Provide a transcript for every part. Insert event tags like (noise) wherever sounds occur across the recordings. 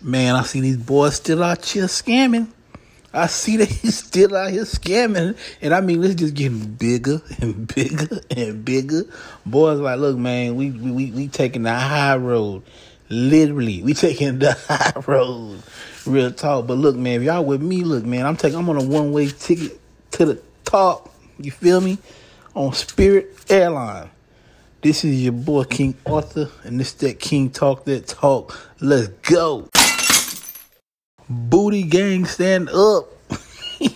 Man, I see these boys still out here scamming. I see they (laughs) still out here scamming, and I mean, it's just getting bigger and (laughs) bigger and bigger. Boys, like, look, man, we we we taking the high road, literally, we taking the (laughs) high road, real talk. But look, man, if y'all with me, look, man, I'm taking, I'm on a one way ticket to the top. You feel me? On Spirit Airline. This is your boy King Arthur, and this that King Talk that talk. Let's go. Booty gang, stand up.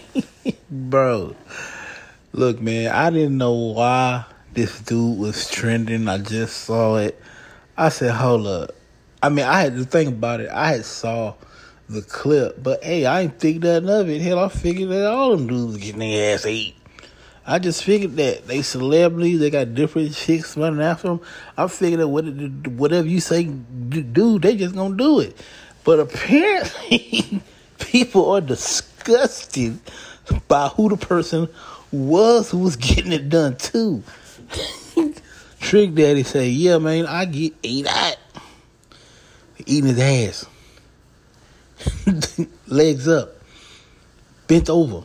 (laughs) Bro, look, man, I didn't know why this dude was trending. I just saw it. I said, hold up. I mean, I had to think about it. I had saw the clip, but hey, I ain't think nothing of it. Hell, I figured that all them dudes getting their ass ate. I just figured that they celebrities, they got different chicks running after them. I figured that whatever you say do, they just gonna do it. But apparently, (laughs) people are disgusted by who the person was who was getting it done too. (laughs) Trick Daddy say, "Yeah, man, I get ate out, eating his ass, (laughs) legs up, bent over,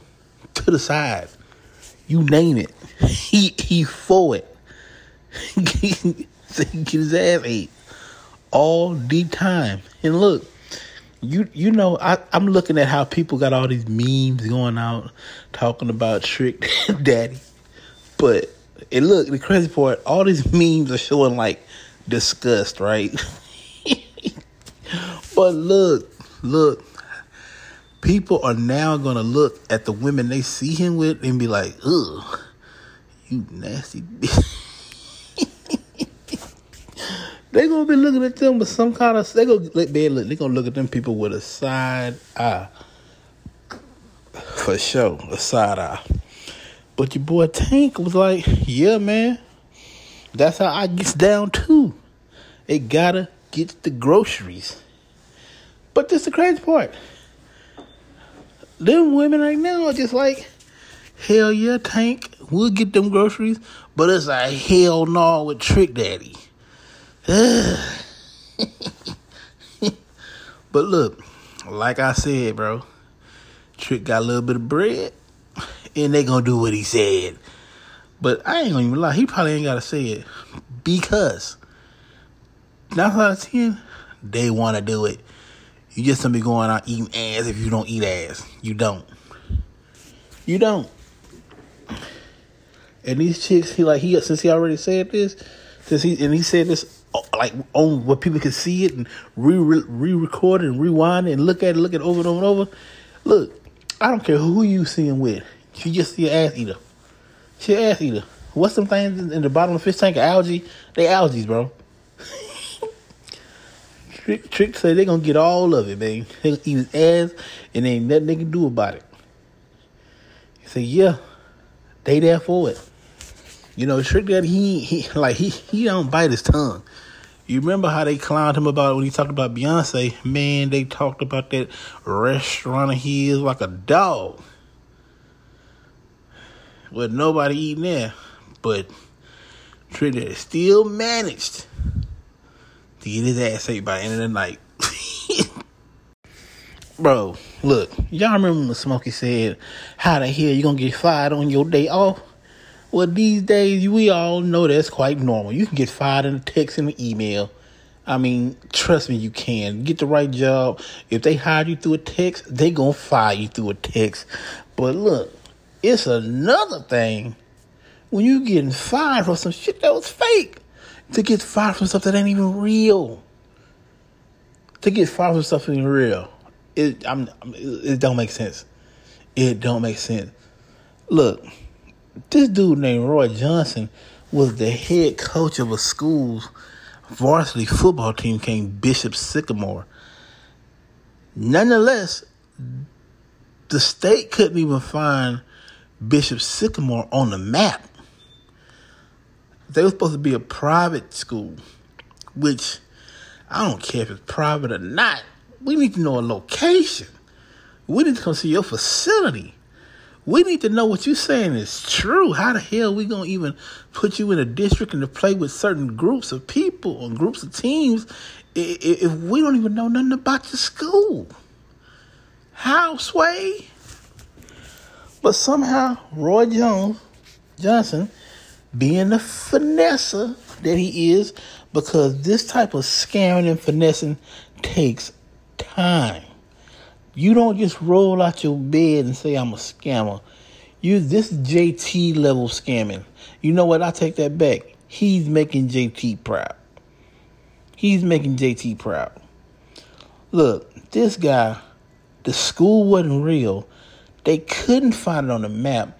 to the side, you name it. He he for it. get his ass ate all the time. And look, you you know I I'm looking at how people got all these memes going out talking about Trick (laughs) Daddy, but it look the crazy part all these (laughs) memes are showing like disgust, right? (laughs) but look, look, people are now gonna look at the women they see him with and be like, ugh, you nasty bitch. They gonna be looking at them with some kind of they go they they gonna look at them people with a side eye. For sure, a side eye. But your boy Tank was like, yeah, man. That's how I gets down too. It gotta get the groceries. But this the crazy part. Them women right now are just like, hell yeah, Tank, we'll get them groceries. But it's a hell no with Trick Daddy. (laughs) but look, like I said, bro, Trick got a little bit of bread, and they gonna do what he said. But I ain't gonna even lie, he probably ain't gotta say it because nine out of ten, they wanna do it. You just don't be going out eating ass if you don't eat ass. You don't. You don't. And these chicks, he like he since he already said this, since he and he said this Uh, like on where people can see it and re re record and rewind and look at it, look at it over and over and over. Look, I don't care who you seeing with. She just see an ass eater. She an ass eater. What's some things in the bottom of the fish tank? Algae. They algae, bro. (laughs) Trick, Trick say they gonna get all of it, man. They gonna eat his ass, and ain't nothing they can do about it. He say, yeah, they there for it. You know, Trick Daddy, he, he like he he don't bite his tongue. You remember how they clowned him about when he talked about Beyonce? Man, they talked about that restaurant of his like a dog. With nobody eating there. But Trick Daddy still managed to get his ass ate by the end of the night. (laughs) Bro, look, y'all remember when Smokey said, How the hell you gonna get fired on your day off? Well, these days, we all know that's quite normal. You can get fired in a text and an email. I mean, trust me, you can. Get the right job. If they hire you through a text, they gonna fire you through a text. But look, it's another thing when you getting fired for some shit that was fake. To get fired from stuff that ain't even real. To get fired from stuff that ain't real. It, I'm, it don't make sense. It don't make sense. Look, this dude named Roy Johnson was the head coach of a school's varsity football team named Bishop Sycamore. Nonetheless, the state couldn't even find Bishop Sycamore on the map. They were supposed to be a private school, which I don't care if it's private or not. We need to know a location. We need to come see your facility. We need to know what you're saying is true. How the hell we gonna even put you in a district and to play with certain groups of people and groups of teams if we don't even know nothing about your school? How, Sway? But somehow, Roy Jones, Johnson, being the finesser that he is, because this type of scamming and finessing takes time. You don't just roll out your bed and say I'm a scammer. You this JT level scamming. You know what? I take that back. He's making JT proud. He's making JT proud. Look, this guy, the school wasn't real. They couldn't find it on the map.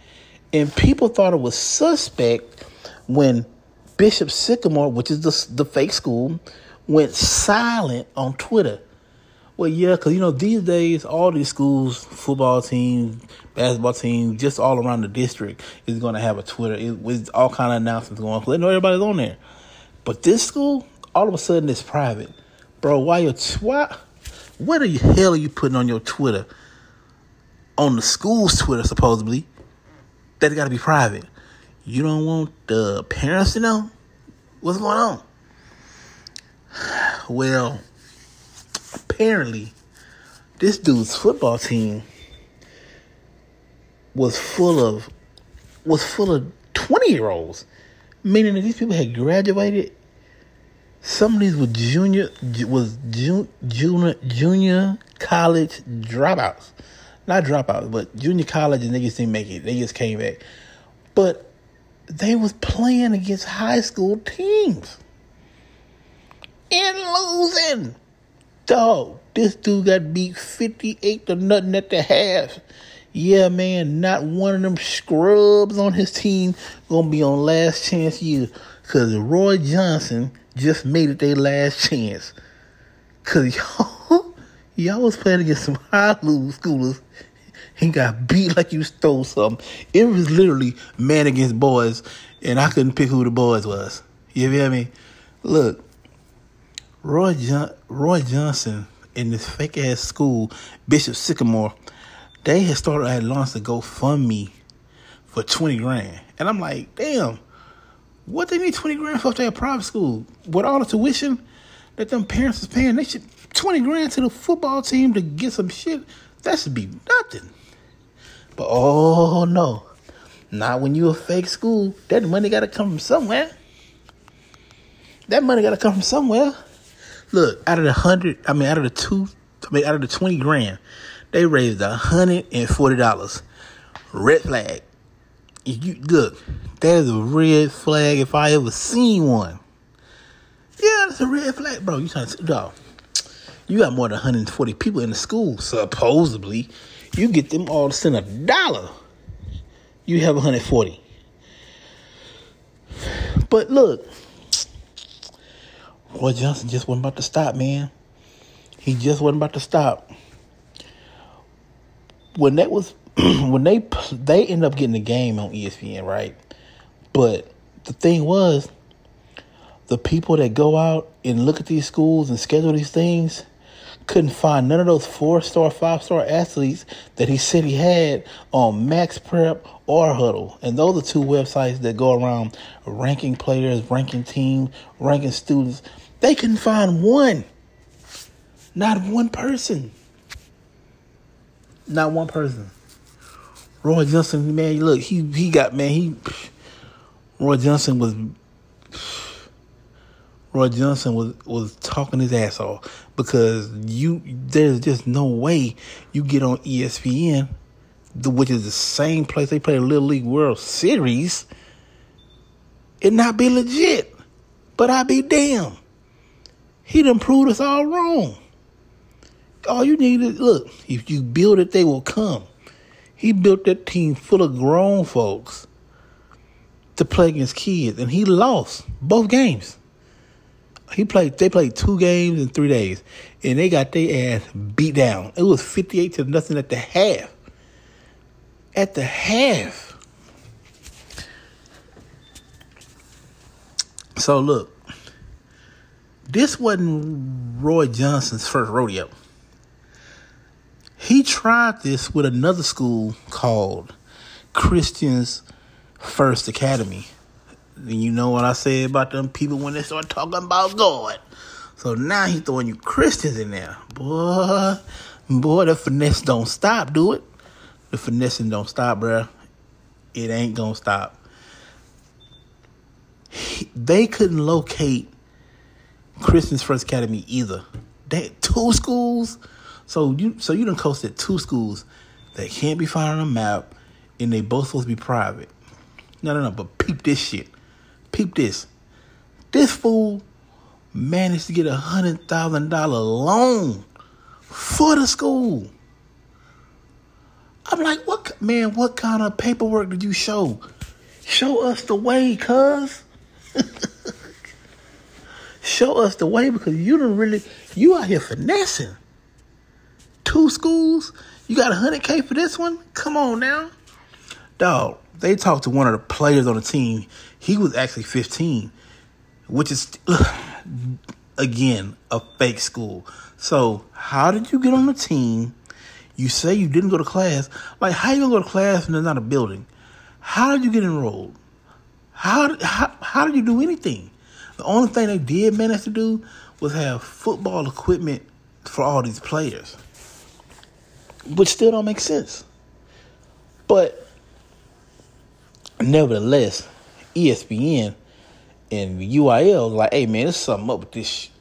And people thought it was suspect when Bishop Sycamore, which is the, the fake school, went silent on Twitter. Well, yeah, because, you know, these days, all these schools, football teams, basketball teams, just all around the district is going to have a Twitter it, with all kind of announcements going. They know everybody's on there. But this school, all of a sudden, it's private. Bro, why your why, what the hell are you putting on your Twitter? On the school's Twitter, supposedly, that got to be private. You don't want the parents to know what's going on. (sighs) Well, apparently, this dude's football team was full of was full of twenty year olds, meaning that these people had graduated. Some of these were junior was junior junior college dropouts, not dropouts, but junior college, and they just didn't make it. They just came back, but they was playing against high school teams and losing. Dog, this dude got beat 58 to nothing at the half. Yeah, man, not one of them scrubs on his team gonna be on Last Chance U. Cause Roy Johnson just made it their last chance. Cause (laughs) y'all, y'all was playing against some high schoolers and got beat like you stole something. It was literally man against boys, and I couldn't pick who the boys was. You feel me? Look, Roy John- Roy Johnson in this fake ass school, Bishop Sycamore, they had started had launched a GoFundMe for twenty grand, and I'm like, damn, what they need twenty grand for if they a private school with all the tuition that them parents is paying? They should twenty grand to the football team to get some shit. That should be nothing. But oh no, not when you a fake school. That money got to come from somewhere. That money got to come from somewhere. Look, out of the hundred, I mean, out of the two, I mean, out of the twenty grand, they raised a hundred and forty dollars. Red flag. You look, that is a red flag if I ever seen one. Yeah, that's a red flag, bro. You trying to dog? You got more than 140 people in the school, supposedly. You get them all to send a dollar. You have 140. But look, Roy Johnson just wasn't about to stop, man. He just wasn't about to stop. When that was, (clears throat) when they they ended up getting the game on ESPN, right? But the thing was, the people that go out and look at these schools and schedule these things couldn't find none of those four star, five star athletes that he said he had on Max Prep or Hudl. And those are two websites that go around ranking players, ranking teams, ranking students. They couldn't find one. Not one person. Not one person. Roy Johnson, man, look, he he got man, he Roy Johnson was Roy Johnson was was talking his ass off because you there's just no way you get on ESPN, which is the same place they play a Little League World Series, and not be legit. But I be damn. He done proved us all wrong. All you need is look, if you build it, they will come. He built that team full of grown folks to play against kids, and he lost both games. He played. They played two games in three days, and they got their ass beat down. It was fifty-eight to nothing at the half. At the half. So look, this wasn't Roy Johnson's first rodeo. He tried this with another school called Christians First Academy. You know what I say about them people when they start talking about God. So now he's throwing you Christians in there. Boy, boy, the finesse don't stop, do it. The finessing don't stop, bruh. It ain't gonna stop. They couldn't locate Christians First Academy either. They two schools. So you so you done coasted two schools that can't be found on a map and they both supposed to be private. No, no, no, but peep this shit. Peep this. This fool managed to get a hundred thousand dollar loan for the school. I'm like, what man? What kind of paperwork did you show? Show us the way, cuz. (laughs) show us the way because you don't really you out here finessing. Two schools, you got hundred K for this one? Come on now. Dog, they talked to one of the players on the team. He was actually 15, which is (sighs) again a fake school. So how did you get on the team? You say you didn't go to class. Like how you gonna go to class and there's not a building? How did you get enrolled? How how how did you do anything? The only thing they did manage to do was have football equipment for all these players, which still don't make sense. But nevertheless, ESPN and UIL like, hey man, there's something up with this. Shit.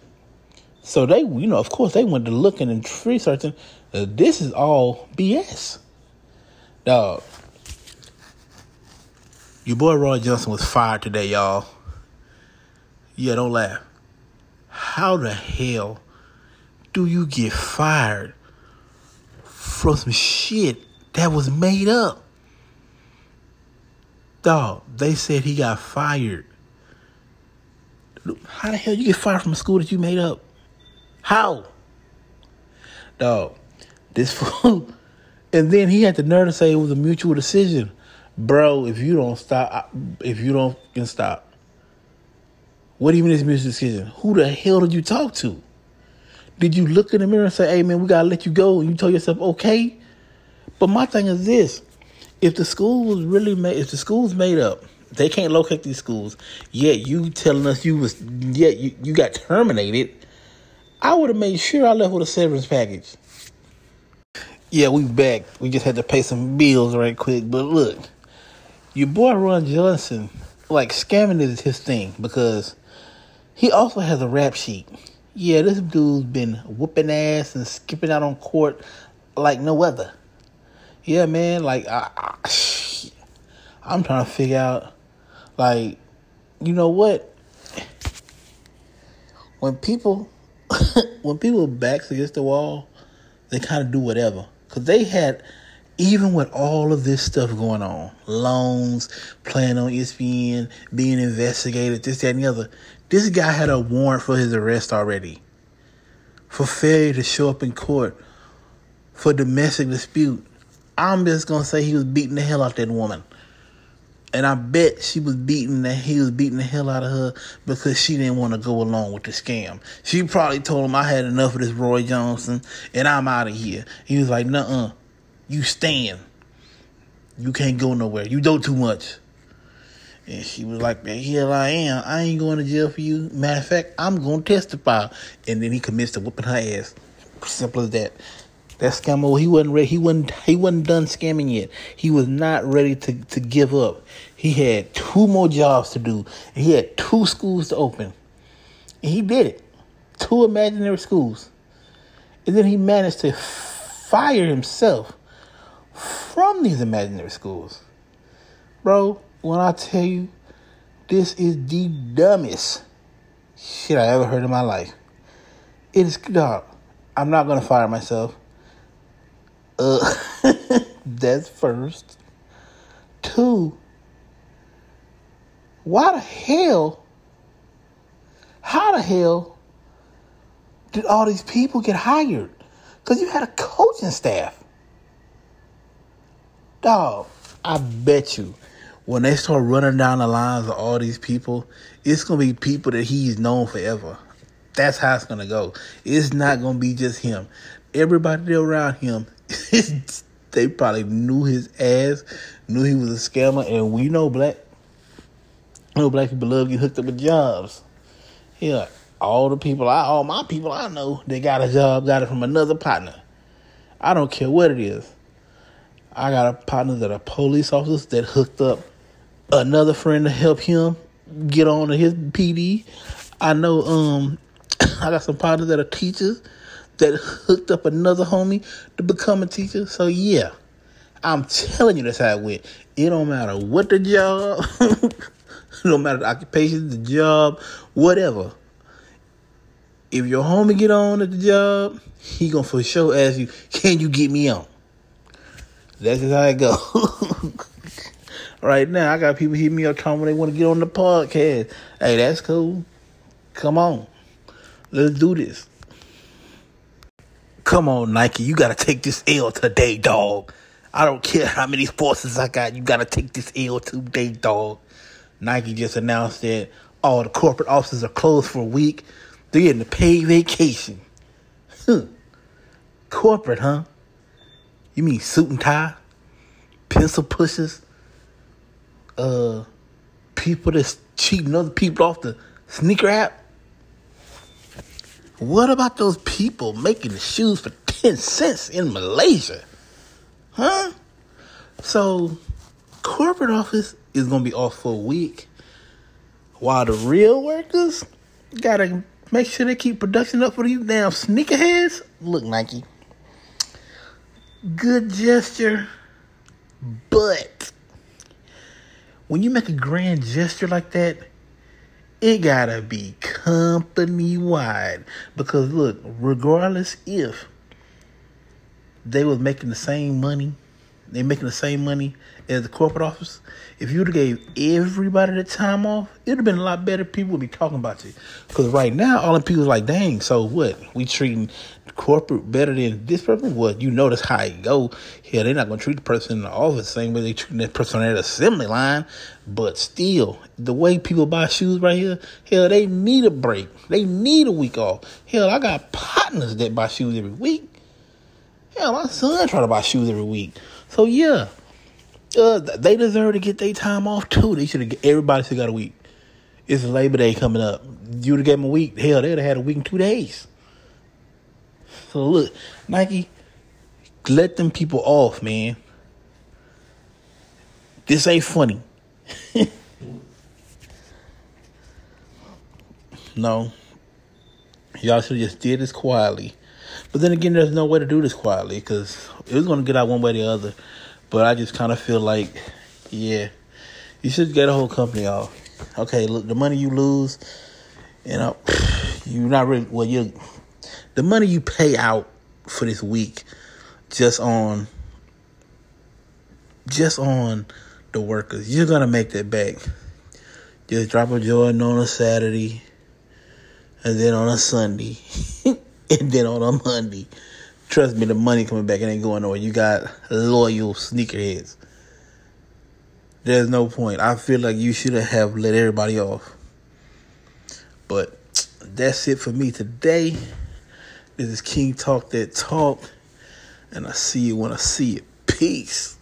So they, you know, of course, they went to looking and researching. Uh, this is all BS, dog. Your boy Roy Johnson was fired today, y'all. Yeah, don't laugh. How the hell do you get fired from some shit that was made up? Dog, they said he got fired. How the hell you get fired from a school that you made up? How? Dog, this (laughs) fool. And then he had the nerve to say it was a mutual decision. Bro, if you don't stop, if you don't stop, what do you mean it's mutual decision? Who the hell did you talk to? Did you look in the mirror and say, hey man, we gotta let you go? And you told yourself, okay? But my thing is this if the school was really made if the school's made up, they can't locate these schools, yet you telling us you was yet you, you got terminated, I would have made sure I left with a severance package. Yeah, we back. We just had to pay some bills right quick. But look, your boy Ron Johnson, like scamming is his thing because he also has a rap sheet. Yeah, this dude's been whooping ass and skipping out on court like no other. Yeah, man, like I, I (sighs) I'm trying to figure out like you know what? When people (laughs) when people backs against the wall, they kind of do whatever. Cause they had even with all of this stuff going on, loans, playing on ESPN, being investigated, this, that, and the other, this guy had a warrant for his arrest already. For failure to show up in court for domestic dispute. I'm just gonna say he was beating the hell out that woman. And I bet she was beating that he was beating the hell out of her because she didn't want to go along with the scam. She probably told him I had enough of this Roy Johnson and I'm out of here. He was like, nuh uh, you stand. You can't go nowhere. You know too much. And she was like, the hell I am. I ain't going to jail for you. Matter of fact, I'm going to testify. And then he commits to whooping her ass. Simple as that. That scammer, he wasn't ready. He wasn't. He wasn't done scamming yet. He was not ready to to give up. He had two more jobs to do. he had two schools to open. And he did it. Two imaginary schools. And then he managed to fire himself from these imaginary schools. Bro, when I tell you, this is the dumbest shit I ever heard in my life. It is, dog, I'm not to fire myself. Uh, (laughs) that's first. Two, why the hell, how the hell did all these people get hired? Because you had a coaching staff. Dog, I bet you when they start running down the lines of all these people, it's gonna be people that he's known forever. That's how it's gonna go. It's not gonna be just him. Everybody around him (laughs) they probably knew his ass, knew he was a scammer, and we know black, know black people love getting hooked up with jobs. Yeah, all the people I, all my people I know, they got a job, got it from another partner. I don't care what it is. I got a partner that are police officers that hooked up another friend to help him get on to his PD. I know um (coughs) I got some partners that are teachers that hooked up another homie to become a teacher. So yeah, I'm telling you that's how it went. It don't matter what the job, (laughs) no matter the occupation, the job, whatever. If your homie get on at the job, he gonna for sure ask you, "Can you get me on?" That's just how it go. (laughs) right now, I got people hit me up telling me they want to get on the podcast. Hey, that's cool. Come on, let's do this. Come on, Nike, you gotta take this L today, dog. I don't care how many forces I got, you gotta take this L today, dog. Nike just announced that all the corporate offices are closed for a week. They're getting a paid vacation. Huh. Corporate, huh? You mean suit and tie? Pencil pushers? Uh, people that's cheating other people off the sneaker app? What about those people making the shoes for 10 cents in Malaysia? Huh? So, corporate office is going to be off for a week while the real workers got to make sure they keep production up for these damn sneakerheads. Look, Nike. Good gesture, but when you make a grand gesture like that, it gotta be company wide. Because look, regardless if they was making the same money, they making the same money as the corporate office. If you would have gave everybody the time off, it'd have been a lot better. People would be talking about you. Because right now, all the people are like, dang, so what? We treating corporate better than this person? What? You notice how it go. Hell, they're not going to treat the person in the office the same way they treat that person at the assembly line. But still, the way people buy shoes right here, hell, they need a break. They need a week off. Hell, I got partners that buy shoes every week. Hell, my son try to buy shoes every week. So yeah, uh, they deserve to get their time off too. They should have. Everybody should got a week. It's Labor Day coming up. You would have gave them a week. Hell, they'd have had a week and two days. So look, Nike, let them people off, man. This ain't funny. (laughs) no. Y'all should have just did this quietly. But then again, there's no way to do this quietly because it was going to get out one way or the other. But I just kind of feel like, yeah, you should get a whole company off. Okay, look, the money you lose, you know, (sighs) you're not really, well, you the money you pay out for this week just on, just on the workers, you're to make that back. Just drop a Jordan on a Saturday and then on a Sunday. (laughs) and then on a Monday, trust me, the money coming back and ain't going nowhere. You got loyal sneakerheads. There's no point. I feel like you should have let everybody off. But that's it for me today. This is King Talk That Talk. And I see you when I see it. Peace.